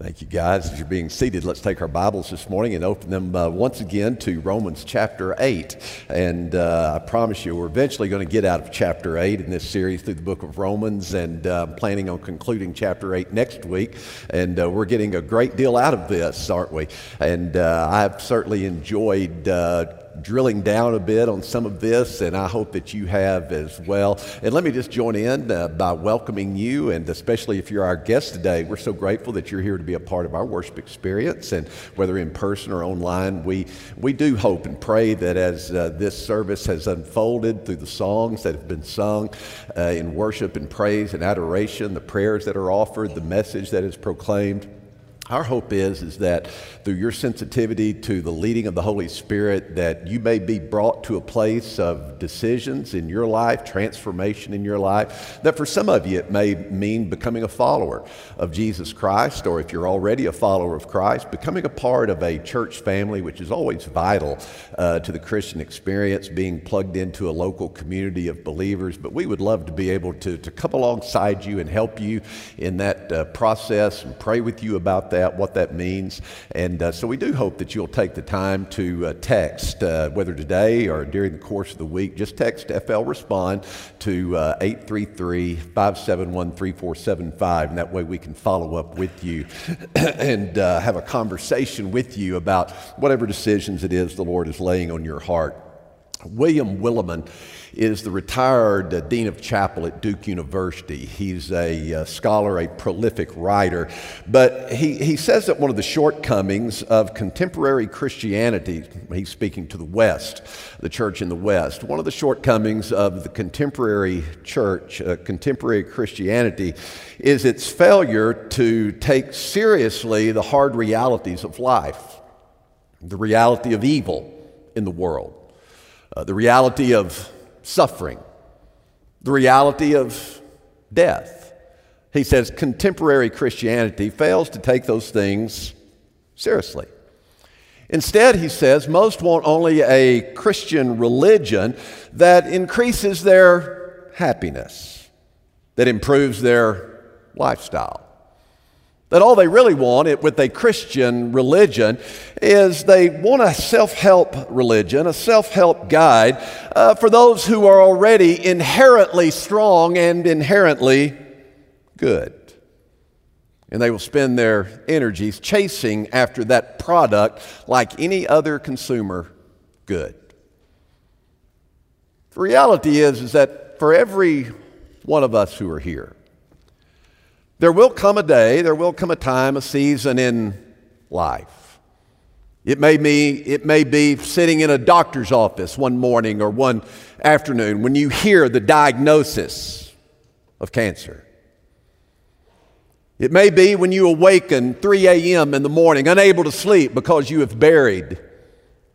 Thank you, guys. As you're being seated, let's take our Bibles this morning and open them uh, once again to Romans chapter 8. And uh, I promise you, we're eventually going to get out of chapter 8 in this series through the book of Romans, and uh, planning on concluding chapter 8 next week. And uh, we're getting a great deal out of this, aren't we? And uh, I've certainly enjoyed uh, drilling down a bit on some of this, and I hope that you have as well. And let me just join in uh, by welcoming you, and especially if you're our guest today, we're so grateful that you're here to be a part of our worship experience. And whether in person or online, we, we do hope and pray that as uh, this service has unfolded through the songs that have been sung uh, in worship and praise and adoration, the prayers that are offered, the message that is proclaimed, our hope is, is that through your sensitivity to the leading of the Holy Spirit, that you may be brought to a place of decisions in your life, transformation in your life. That for some of you, it may mean becoming a follower of Jesus Christ, or if you're already a follower of Christ, becoming a part of a church family, which is always vital uh, to the Christian experience, being plugged into a local community of believers. But we would love to be able to, to come alongside you and help you in that uh, process and pray with you about that that, what that means. And uh, so we do hope that you'll take the time to uh, text, uh, whether today or during the course of the week, just text FL Respond to uh, 833 571 3475. And that way we can follow up with you and uh, have a conversation with you about whatever decisions it is the Lord is laying on your heart. William Willimon is the retired uh, Dean of Chapel at Duke University. He's a uh, scholar, a prolific writer, but he, he says that one of the shortcomings of contemporary Christianity, he's speaking to the West, the church in the West, one of the shortcomings of the contemporary church, uh, contemporary Christianity, is its failure to take seriously the hard realities of life, the reality of evil in the world. Uh, the reality of suffering, the reality of death. He says contemporary Christianity fails to take those things seriously. Instead, he says, most want only a Christian religion that increases their happiness, that improves their lifestyle. That all they really want with a Christian religion is they want a self help religion, a self help guide uh, for those who are already inherently strong and inherently good. And they will spend their energies chasing after that product like any other consumer good. The reality is, is that for every one of us who are here, there will come a day, there will come a time, a season in life. It may be, it may be sitting in a doctor's office one morning or one afternoon when you hear the diagnosis of cancer. It may be when you awaken 3 a.m. in the morning, unable to sleep because you have buried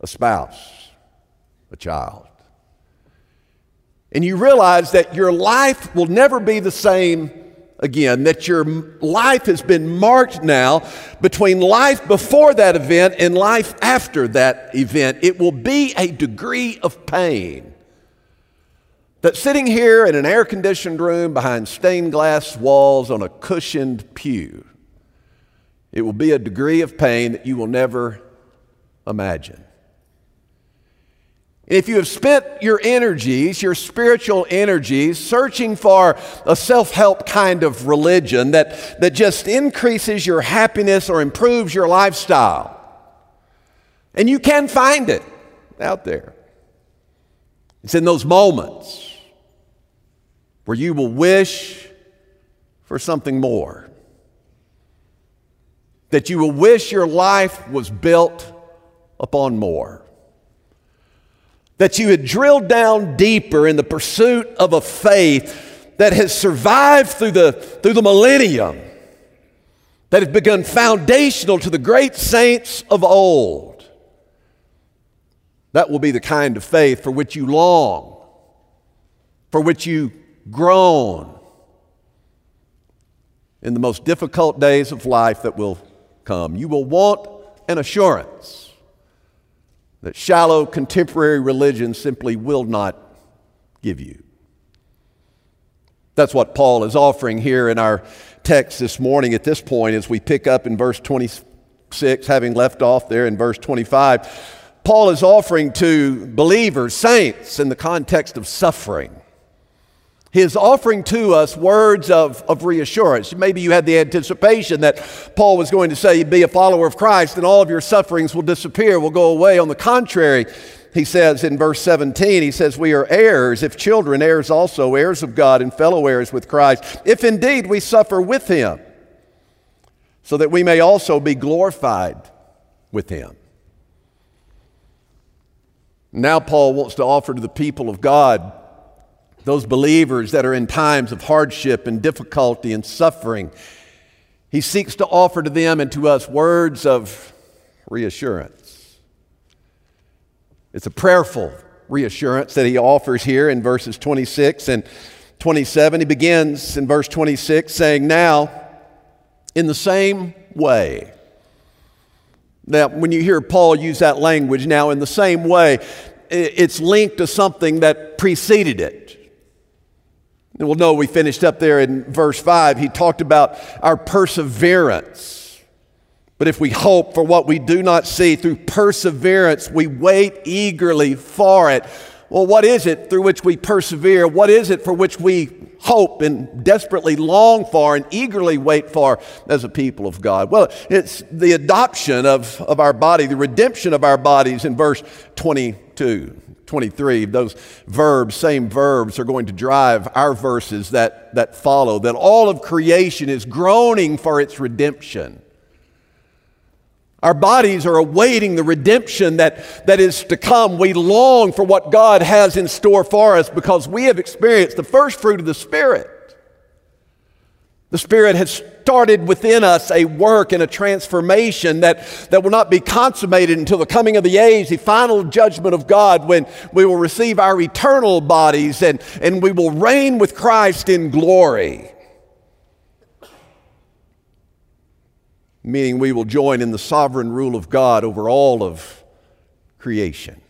a spouse, a child. And you realize that your life will never be the same again, that your life has been marked now between life before that event and life after that event. It will be a degree of pain. That sitting here in an air conditioned room behind stained glass walls on a cushioned pew, it will be a degree of pain that you will never imagine. If you have spent your energies, your spiritual energies, searching for a self help kind of religion that, that just increases your happiness or improves your lifestyle, and you can find it out there, it's in those moments where you will wish for something more. That you will wish your life was built upon more that you had drilled down deeper in the pursuit of a faith that has survived through the, through the millennium, that has begun foundational to the great saints of old. That will be the kind of faith for which you long, for which you groan in the most difficult days of life that will come. You will want an assurance that shallow contemporary religion simply will not give you. That's what Paul is offering here in our text this morning at this point as we pick up in verse 26, having left off there in verse 25. Paul is offering to believers, saints, in the context of suffering. He is offering to us words of, of reassurance. Maybe you had the anticipation that Paul was going to say, Be a follower of Christ and all of your sufferings will disappear, will go away. On the contrary, he says in verse 17, he says, We are heirs, if children, heirs also, heirs of God and fellow heirs with Christ, if indeed we suffer with him, so that we may also be glorified with him. Now, Paul wants to offer to the people of God those believers that are in times of hardship and difficulty and suffering. He seeks to offer to them and to us words of reassurance. It's a prayerful reassurance that he offers here in verses 26 and 27. He begins in verse 26 saying, Now, in the same way, now, when you hear Paul use that language, now in the same way, it's linked to something that preceded it. We'll we finished up there in verse 5. He talked about our perseverance. But if we hope for what we do not see, through perseverance, we wait eagerly for it. Well, what is it through which we persevere? What is it for which we hope and desperately long for and eagerly wait for as a people of God? Well, it's the adoption of, of our body, the redemption of our bodies in verse 22. 23, those verbs, same verbs, are going to drive our verses that, that follow. That all of creation is groaning for its redemption. Our bodies are awaiting the redemption that, that is to come. We long for what God has in store for us because we have experienced the first fruit of the Spirit. The Spirit has started within us a work and a transformation that, that will not be consummated until the coming of the age, the final judgment of God, when we will receive our eternal bodies and, and we will reign with Christ in glory. Meaning we will join in the sovereign rule of God over all of creation.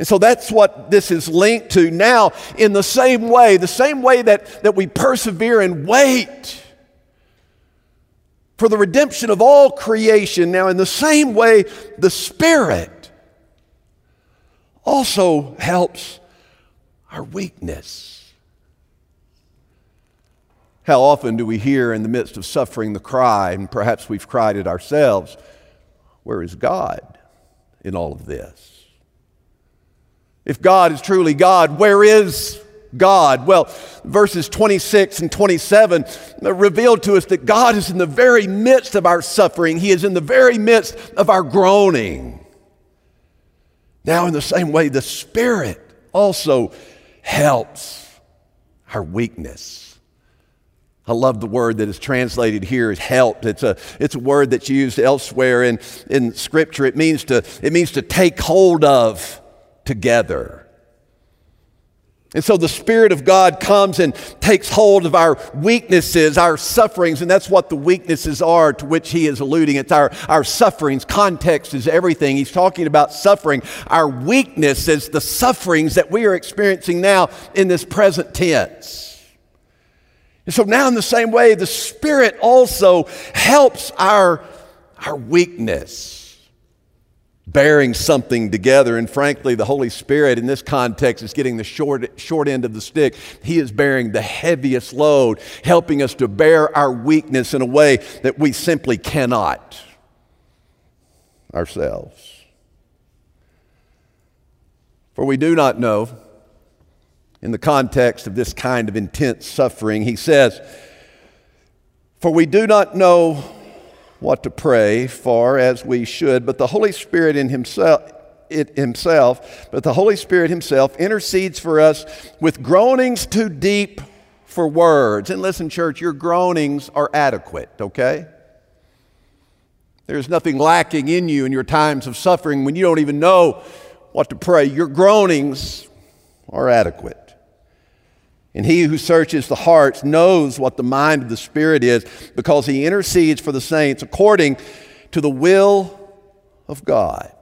And so that's what this is linked to now, in the same way, the same way that, that we persevere and wait for the redemption of all creation. Now, in the same way, the Spirit also helps our weakness. How often do we hear in the midst of suffering the cry, and perhaps we've cried it ourselves, Where is God in all of this? If God is truly God, where is God? Well, verses 26 and 27 uh, reveal to us that God is in the very midst of our suffering, He is in the very midst of our groaning. Now, in the same way, the Spirit also helps our weakness. I love the word that is translated here as helped. It's a, it's a word that's used elsewhere in, in Scripture. It means, to, it means to take hold of together. And so the Spirit of God comes and takes hold of our weaknesses, our sufferings, and that's what the weaknesses are to which he is alluding. It's our, our sufferings. Context is everything. He's talking about suffering. Our weakness is the sufferings that we are experiencing now in this present tense. And so now, in the same way, the Spirit also helps our, our weakness bearing something together. And frankly, the Holy Spirit in this context is getting the short, short end of the stick. He is bearing the heaviest load, helping us to bear our weakness in a way that we simply cannot ourselves. For we do not know, in the context of this kind of intense suffering, he says, For we do not know what to pray for as we should, but the Holy Spirit in himself it himself, but the Holy Spirit himself intercedes for us with groanings too deep for words. And listen, church, your groanings are adequate, okay? There's nothing lacking in you in your times of suffering when you don't even know what to pray. Your groanings are adequate. And he who searches the hearts knows what the mind of the Spirit is because he intercedes for the saints according to the will of God.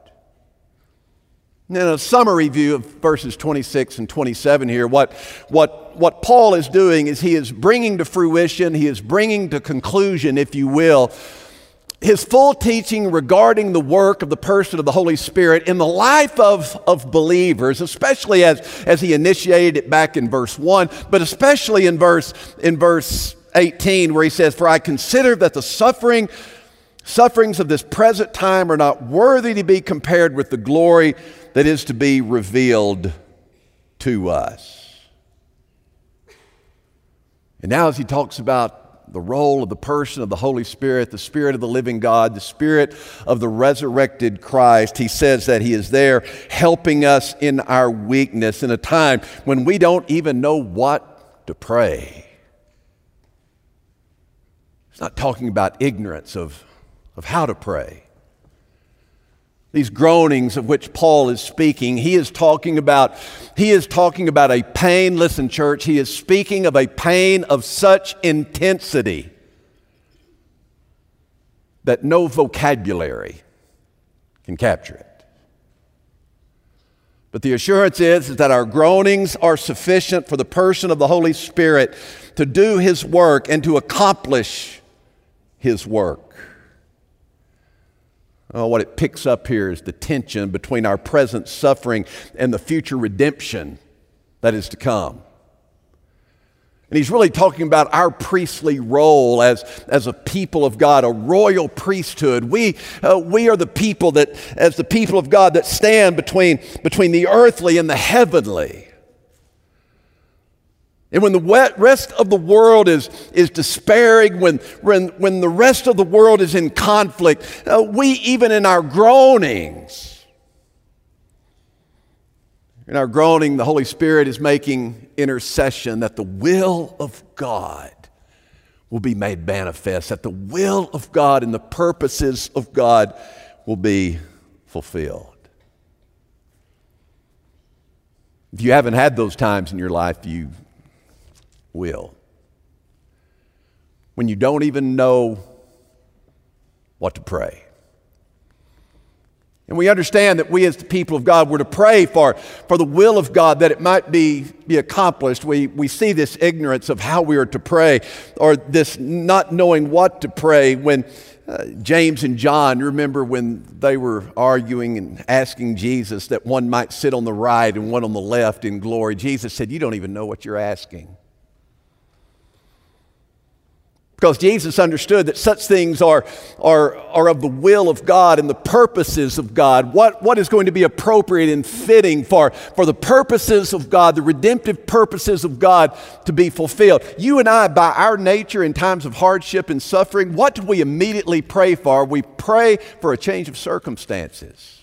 In a summary view of verses 26 and 27 here, what, what, what Paul is doing is he is bringing to fruition, he is bringing to conclusion, if you will, his full teaching regarding the work of the person of the Holy Spirit in the life of, of believers, especially as, as he initiated it back in verse 1, but especially in verse, in verse 18, where he says, For I consider that the suffering, sufferings of this present time are not worthy to be compared with the glory that is to be revealed to us. And now, as he talks about the role of the person of the Holy Spirit, the Spirit of the living God, the Spirit of the resurrected Christ, he says that he is there helping us in our weakness in a time when we don't even know what to pray. He's not talking about ignorance of, of how to pray these groanings of which Paul is speaking, he is talking about he is talking about a pain, listen church, he is speaking of a pain of such intensity that no vocabulary can capture it. But the assurance is, is that our groanings are sufficient for the person of the Holy Spirit to do his work and to accomplish his work. Oh, what it picks up here is the tension between our present suffering and the future redemption that is to come. And he's really talking about our priestly role as, as a people of God, a royal priesthood. We, uh, we are the people that, as the people of God, that stand between, between the earthly and the heavenly. And when the rest of the world is, is despairing, when, when, when the rest of the world is in conflict, uh, we, even in our groanings, in our groaning, the Holy Spirit is making intercession that the will of God will be made manifest, that the will of God and the purposes of God will be fulfilled. If you haven't had those times in your life, you will. When you don't even know what to pray. And we understand that we, as the people of God, were to pray for, for the will of God that it might be, be accomplished. We, we see this ignorance of how we are to pray, or this not knowing what to pray when uh, James and John, remember when they were arguing and asking Jesus that one might sit on the right and one on the left in glory? Jesus said, You don't even know what you're asking. Because Jesus understood that such things are, are, are of the will of God and the purposes of God. What, what is going to be appropriate and fitting for, for the purposes of God, the redemptive purposes of God to be fulfilled. You and I, by our nature in times of hardship and suffering, what do we immediately pray for? We pray for a change of circumstances.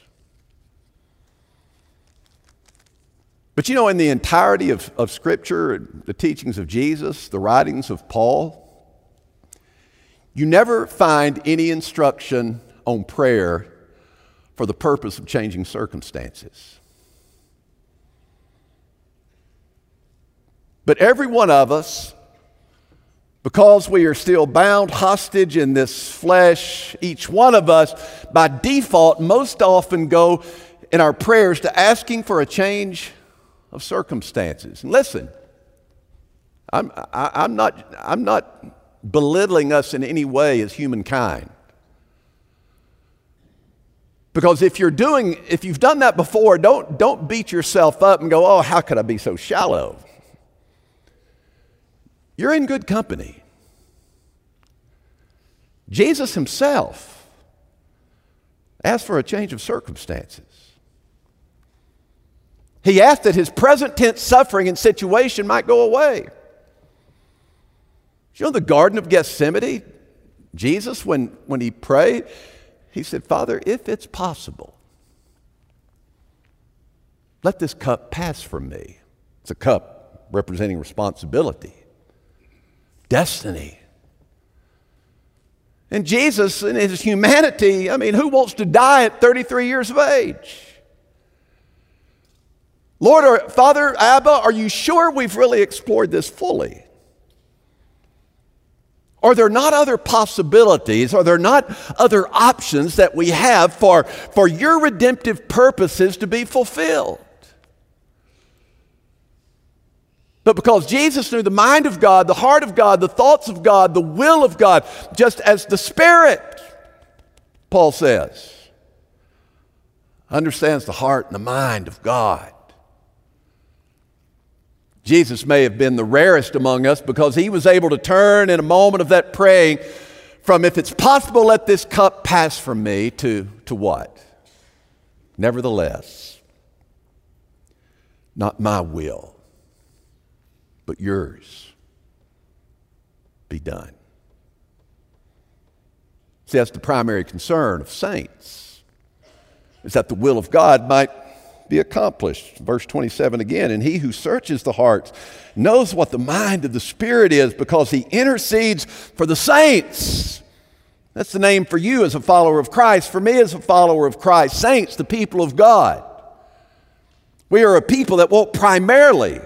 But you know, in the entirety of, of Scripture, the teachings of Jesus, the writings of Paul, you never find any instruction on prayer for the purpose of changing circumstances. But every one of us, because we are still bound hostage in this flesh, each one of us, by default, most often go in our prayers to asking for a change of circumstances. And listen, I'm, I, i am not, I'm not belittling us in any way as humankind. Because if you're doing, if you've done that before, don't, don't beat yourself up and go, oh, how could I be so shallow? You're in good company. Jesus himself asked for a change of circumstances. He asked that his present tense suffering and situation might go away you know the Garden of Gethsemane? Jesus, when, when he prayed, he said, Father, if it's possible, let this cup pass from me. It's a cup representing responsibility, destiny. And Jesus, in his humanity, I mean, who wants to die at 33 years of age? Lord or Father Abba, are you sure we've really explored this fully? Are there not other possibilities? Are there not other options that we have for, for your redemptive purposes to be fulfilled? But because Jesus knew the mind of God, the heart of God, the thoughts of God, the will of God, just as the Spirit, Paul says, understands the heart and the mind of God. Jesus may have been the rarest among us because he was able to turn in a moment of that praying from, if it's possible, let this cup pass from me, to, to what? Nevertheless, not my will, but yours be done. See, that's the primary concern of saints, is that the will of God might be accomplished. Verse 27 again, and he who searches the hearts knows what the mind of the Spirit is because he intercedes for the saints. That's the name for you as a follower of Christ, for me as a follower of Christ. Saints, the people of God. We are a people that want primarily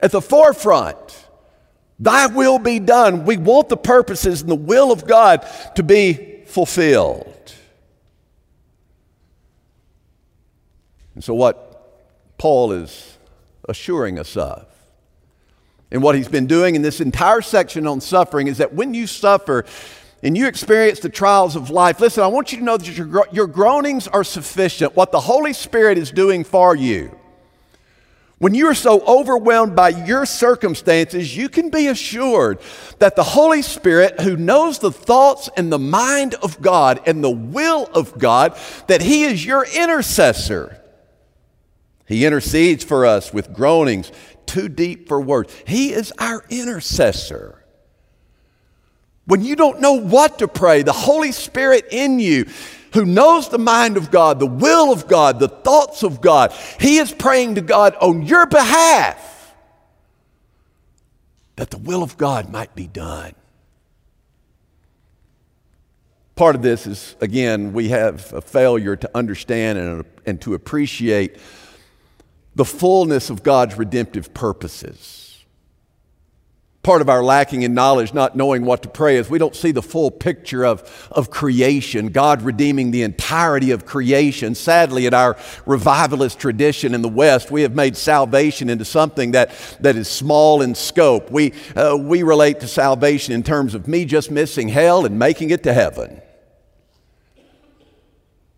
at the forefront. Thy will be done. We want the purposes and the will of God to be fulfilled. And so, what Paul is assuring us of, and what he's been doing in this entire section on suffering, is that when you suffer and you experience the trials of life, listen, I want you to know that your, your groanings are sufficient. What the Holy Spirit is doing for you. When you are so overwhelmed by your circumstances, you can be assured that the Holy Spirit, who knows the thoughts and the mind of God and the will of God, that He is your intercessor. He intercedes for us with groanings too deep for words. He is our intercessor. When you don't know what to pray, the Holy Spirit in you, who knows the mind of God, the will of God, the thoughts of God, He is praying to God on your behalf that the will of God might be done. Part of this is, again, we have a failure to understand and, and to appreciate the fullness of God's redemptive purposes. Part of our lacking in knowledge, not knowing what to pray, is we don't see the full picture of, of creation, God redeeming the entirety of creation. Sadly, in our revivalist tradition in the West, we have made salvation into something that, that is small in scope. We, uh, we relate to salvation in terms of me just missing hell and making it to heaven.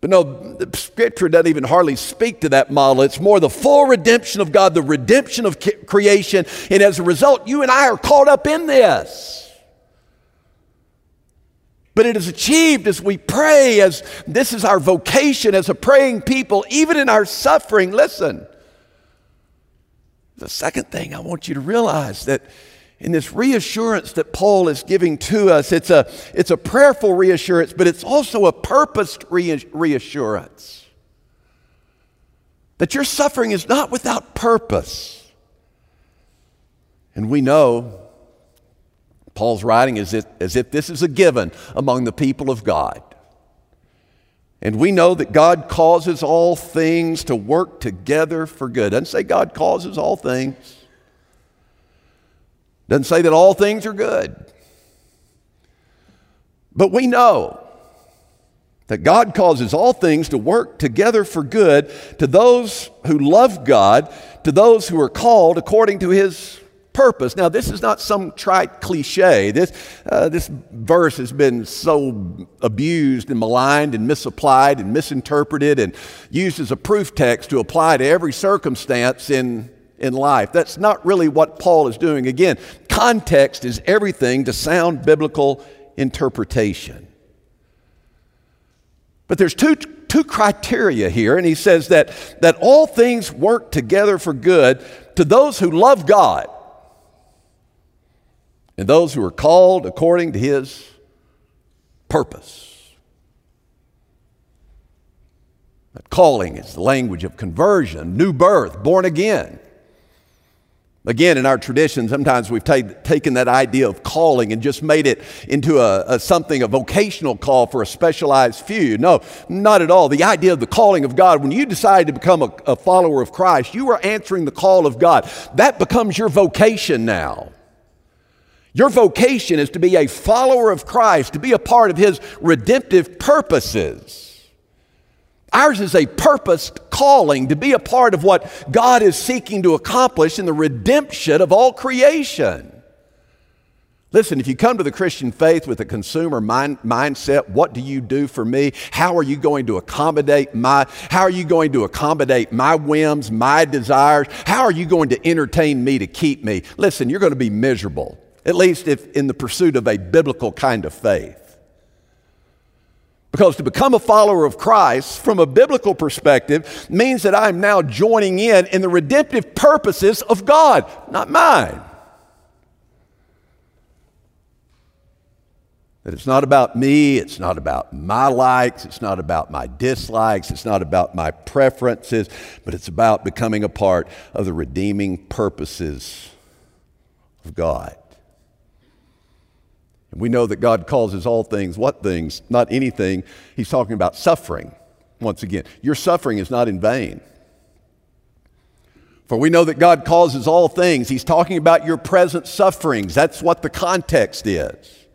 But no, scripture doesn't even hardly speak to that model. It's more the full redemption of God, the redemption of creation. And as a result, you and I are caught up in this. But it is achieved as we pray, as this is our vocation as a praying people, even in our suffering. Listen, the second thing I want you to realize that in this reassurance that Paul is giving to us. It's a, it's a prayerful reassurance, but it's also a purposed reassurance. That your suffering is not without purpose. And we know, Paul's writing as if, as if this is a given among the people of God. And we know that God causes all things to work together for good. Doesn't say God causes all things. Doesn't say that all things are good. But we know that God causes all things to work together for good to those who love God, to those who are called according to his purpose. Now, this is not some trite cliche. This, uh, this verse has been so abused and maligned and misapplied and misinterpreted and used as a proof text to apply to every circumstance in in life. That's not really what Paul is doing. Again, context is everything to sound biblical interpretation. But there's two, two criteria here, and he says that, that all things work together for good to those who love God and those who are called according to his purpose. That calling is the language of conversion, new birth, born again. Again, in our tradition, sometimes we've taken that idea of calling and just made it into a, a, something, a vocational call for a specialized few. No, not at all. The idea of the calling of God, when you decide to become a, a follower of Christ, you are answering the call of God. That becomes your vocation now. Your vocation is to be a follower of Christ, to be a part of His redemptive purposes. Ours is a purposed calling to be a part of what God is seeking to accomplish in the redemption of all creation. Listen, if you come to the Christian faith with a consumer mind, mindset, what do you do for me? How are you going to accommodate my how are you going to accommodate my whims, my desires? How are you going to entertain me to keep me? Listen, you're going to be miserable, at least if in the pursuit of a biblical kind of faith. Because to become a follower of Christ from a biblical perspective means that I'm now joining in in the redemptive purposes of God, not mine. That it's not about me, it's not about my likes, it's not about my dislikes, it's not about my preferences, but it's about becoming a part of the redeeming purposes of God. And we know that God causes all things what things? Not anything. He's talking about suffering. Once again, your suffering is not in vain. For we know that God causes all things. He's talking about your present sufferings. That's what the context is.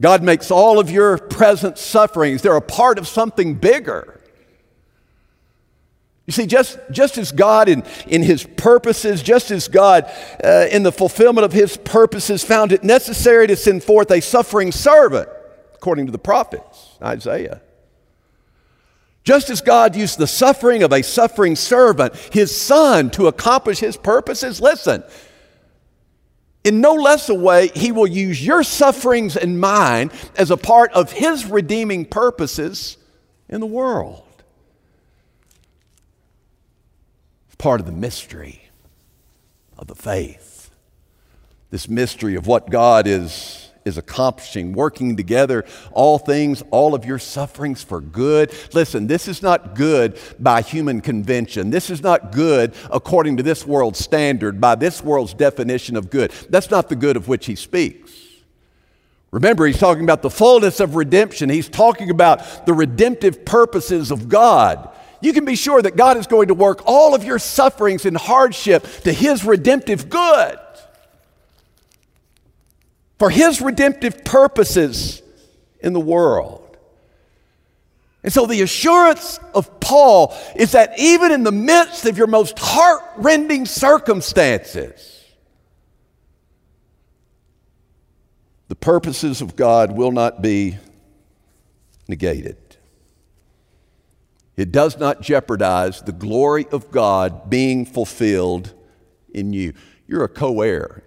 God makes all of your present sufferings, they're a part of something bigger. You see, just, just as God in, in His purposes, just as God uh, in the fulfillment of His purposes found it necessary to send forth a suffering servant, according to the prophets, Isaiah. Just as God used the suffering of a suffering servant, His Son, to accomplish His purposes, listen, in no less a way, he will use your sufferings and mine as a part of his redeeming purposes in the world. Part of the mystery of the faith. This mystery of what God is is accomplishing, working together all things, all of your sufferings for good. Listen, this is not good by human convention. This is not good according to this world's standard, by this world's definition of good. That's not the good of which he speaks. Remember, he's talking about the fullness of redemption. He's talking about the redemptive purposes of God. You can be sure that God is going to work all of your sufferings and hardship to his redemptive good for his redemptive purposes in the world. And so the assurance of Paul is that even in the midst of your most heart-rending circumstances, the purposes of God will not be negated. It does not jeopardize the glory of God being fulfilled in you. You're a co heir.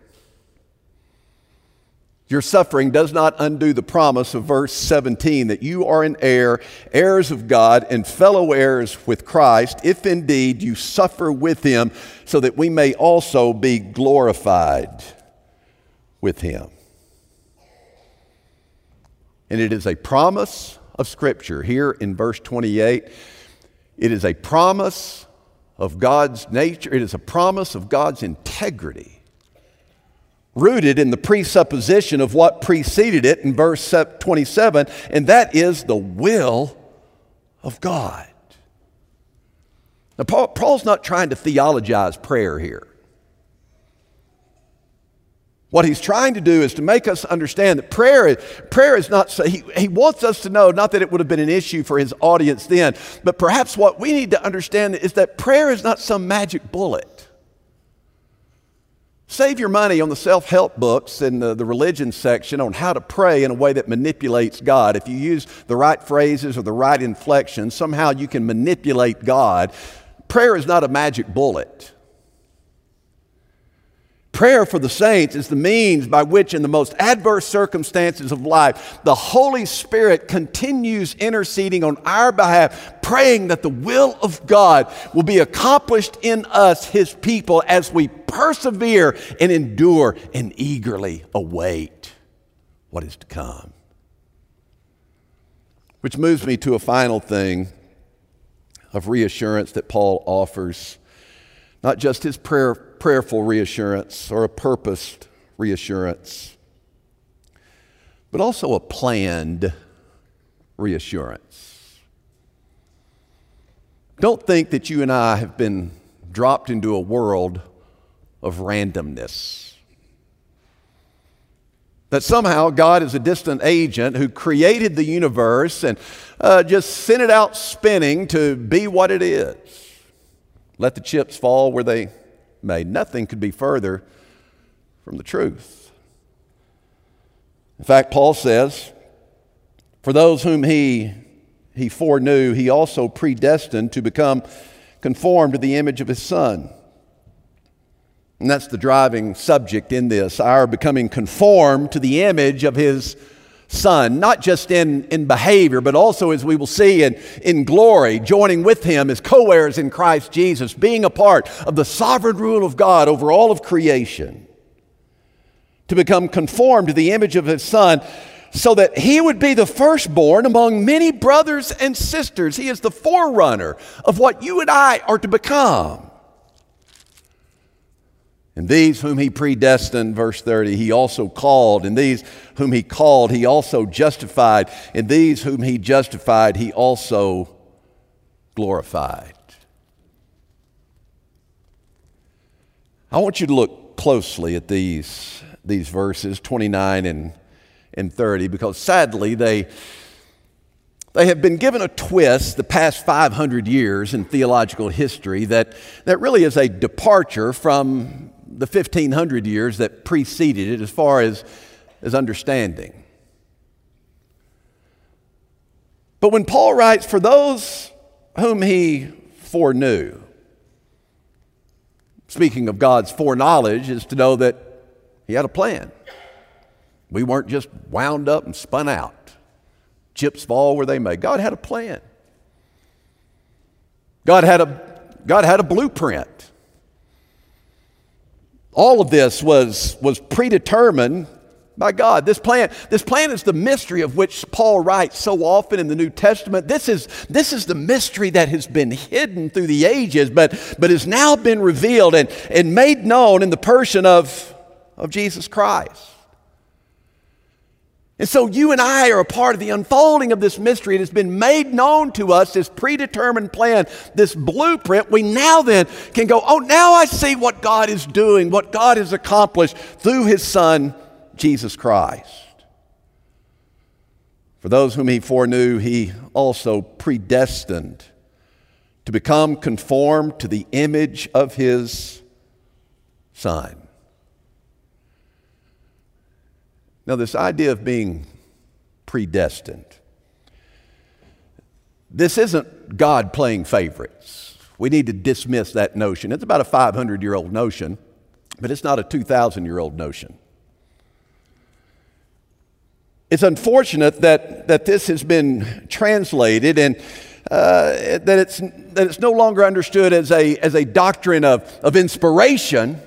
Your suffering does not undo the promise of verse 17 that you are an heir, heirs of God, and fellow heirs with Christ, if indeed you suffer with him, so that we may also be glorified with him. And it is a promise of Scripture here in verse 28. It is a promise of God's nature, it is a promise of God's integrity rooted in the presupposition of what preceded it in verse 27, and that is the will of God. Now, Paul, Paul's not trying to theologize prayer here. What he's trying to do is to make us understand that prayer, prayer is not, so, he, he wants us to know, not that it would have been an issue for his audience then, but perhaps what we need to understand is that prayer is not some magic bullet. Save your money on the self help books in the, the, religion section on how to pray in a way that manipulates God. If you use the right phrases or the right inflection, somehow you can manipulate God. Prayer is not a magic bullet. Prayer for the saints is the means by which, in the most adverse circumstances of life, the Holy Spirit continues interceding on our behalf, praying that the will of God will be accomplished in us, His people, as we persevere and endure and eagerly await what is to come. Which moves me to a final thing of reassurance that Paul offers not just his prayer, prayerful reassurance or a purposed reassurance, but also a planned reassurance. Don't think that you and I have been dropped into a world of randomness. That somehow God is a distant agent who created the universe and uh, just sent it out spinning to be what it is. Let the chips fall where they may. Nothing could be further from the truth. In fact, Paul says, For those whom he, he foreknew, he also predestined to become conformed to the image of his Son and that's the driving subject in this our becoming conformed to the image of his son, not just in, in behavior, but also, as we will see, in, in glory, joining with him as co heirs in Christ Jesus, being a part of the sovereign rule of God over all of creation. To become conformed to the image of his son, so that he would be the firstborn among many brothers and sisters. He is the forerunner of what you and I are to become. And these whom he predestined, verse 30, he also called. And these whom he called, he also justified. And these whom he justified, he also glorified. I want you to look closely at these, these verses, 29 and, and 30, because sadly they, they have been given a twist the past 500 years in theological history that, that really is a departure from the 1500 years that preceded it as far as, as understanding. But when Paul writes, for those whom he foreknew, speaking of God's foreknowledge, is to know that he had a plan. We weren't just wound up and spun out. Chips fall where they may. God had a plan. God had a, God had a blueprint. All of this was, was predetermined by God. This plan, this plan is the mystery of which Paul writes so often in the New Testament. This is, this is the mystery that has been hidden through the ages, but, but has now been revealed and, and made known in the person of, of Jesus Christ. And so you and I are a part of the unfolding of this mystery. It has been made known to us, this predetermined plan, this blueprint. We now then can go, oh, now I see what God is doing, what God has accomplished through his Son, Jesus Christ. For those whom he foreknew, he also predestined to become conformed to the image of his Son. Now, this idea of being predestined, this isn't God playing favorites. We need to dismiss that notion. It's about a 500 year old notion, but it's not a 2,000 year old notion. It's unfortunate that, that this has been translated and uh, that, it's, that it's no longer understood as a, as a doctrine of, of inspiration,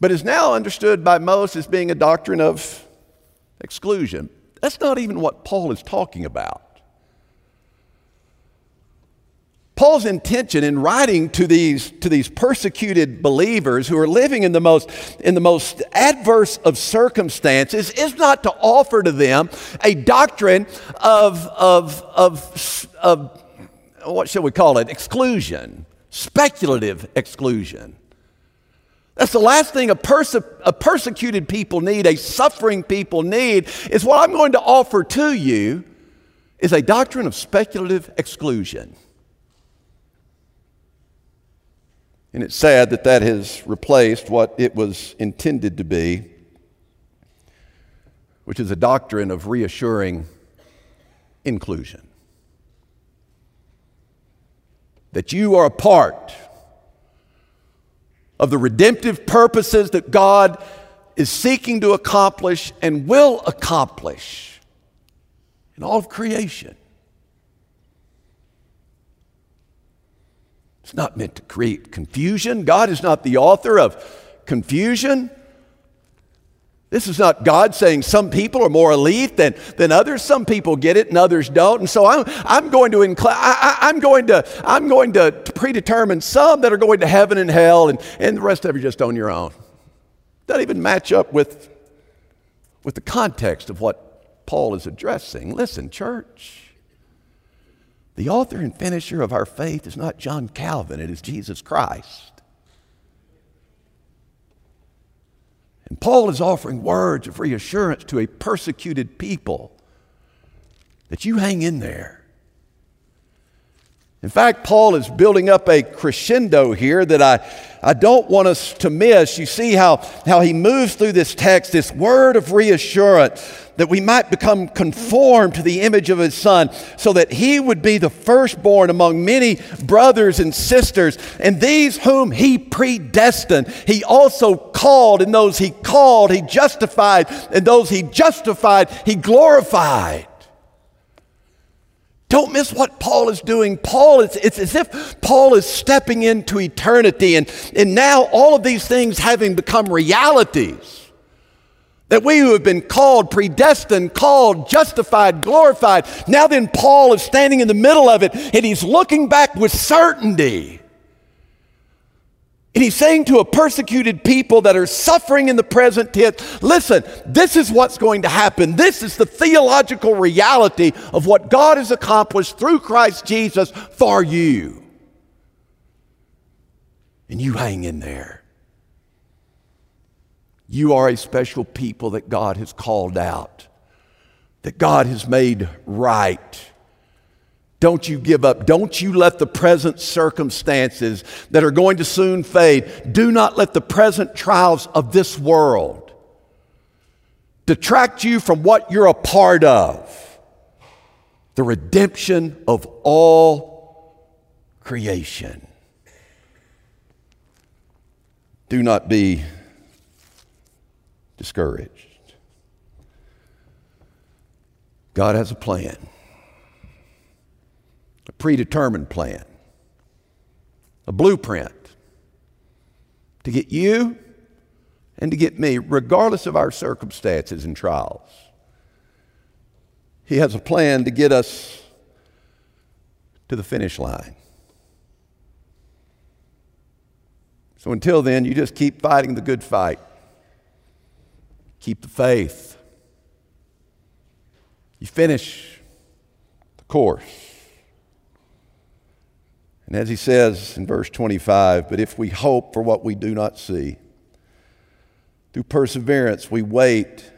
but is now understood by most as being a doctrine of exclusion. That's not even what Paul is talking about. Paul's intention in writing to these, to these persecuted believers who are living in the, most, in the most adverse of circumstances is not to offer to them a doctrine of, of, of, of what shall we call it, exclusion, speculative exclusion. That's the last thing a, perse- a, persecuted people need, a suffering people need, is what I'm going to offer to you is a doctrine of speculative exclusion. And it's sad that that has replaced what it was intended to be, which is a doctrine of reassuring inclusion. That you are a part of the redemptive purposes that God is seeking to accomplish and will accomplish in all of creation. It's not meant to create confusion. God is not the author of confusion. This is not God saying some people are more elite than, than others. Some people get it and others don't. And so I'm, I'm, going, to incl- I, am going, to, I'm going to predetermine some that are going to heaven and hell, and, and the rest of you just on your own. Doesn't even match up with, with the context of what Paul is addressing. Listen, church. The author and finisher of our faith is not John Calvin, it is Jesus Christ. And Paul is offering words of reassurance to a persecuted people that you hang in there. In fact, Paul is building up a crescendo here that I, I don't want us to miss. You see how, how he moves through this text, this word of reassurance, that we might become conformed to the image of his son, so that he would be the firstborn among many brothers and sisters. And these whom he predestined, he also called, and those he called, he justified, and those he justified, he glorified. Don't miss what Paul is doing. Paul is, it's as if Paul is stepping into eternity, and, and now all of these things having become realities. That we who have been called, predestined, called, justified, glorified, now then Paul is standing in the middle of it and he's looking back with certainty and he's saying to a persecuted people that are suffering in the present tense, listen, this is what's going to happen. This is the theological reality of what God has accomplished through Christ Jesus for you. And you hang in there. You are a special people that God has called out, that God has made right don't you give up. Don't you let the present circumstances that are going to soon fade, do not let the present trials of this world detract you from what you're a part of the redemption of all creation. Do not be discouraged. God has a plan predetermined plan, a blueprint to get you and to get me, regardless of our circumstances and trials. He has a plan to get us to the finish line. So until then, you just keep fighting the good fight. Keep the faith. You finish the course. And as he says in verse 25, but if we hope for what we do not see, through perseverance we wait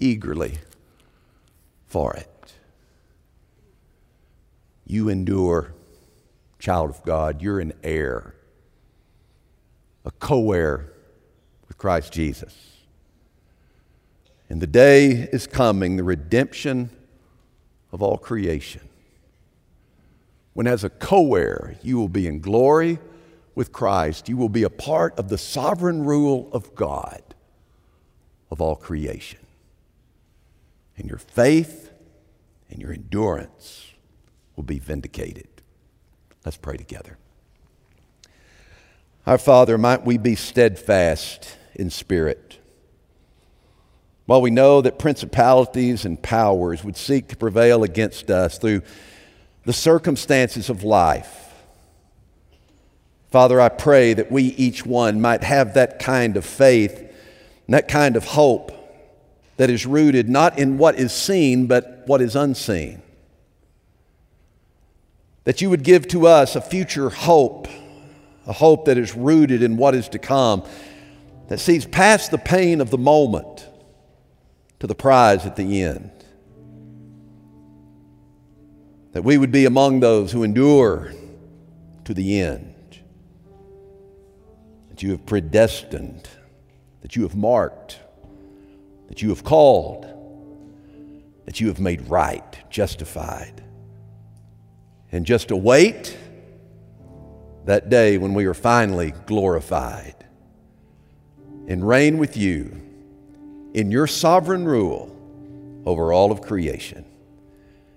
eagerly for it. You endure, child of God, you're an heir, a co heir with Christ Jesus. And the day is coming, the redemption of all creation when, as a co heir, you will be in glory with Christ. You will be a part of the sovereign rule of God of all creation. And your faith and your endurance will be vindicated. Let's pray together. Our Father, might we be steadfast in spirit. While we know that principalities and powers would seek to prevail against us through the circumstances of life. Father, I pray that we each one might have that kind of faith and that kind of hope that is rooted not in what is seen, but what is unseen. That you would give to us a future hope, a hope that is rooted in what is to come, that sees past the pain of the moment to the prize at the end that we would be among those who endure to the end. That you have predestined, that you have marked, that you have called, that you have made right, justified. And just await that day when we are finally glorified and reign with you in your sovereign rule over all of creation.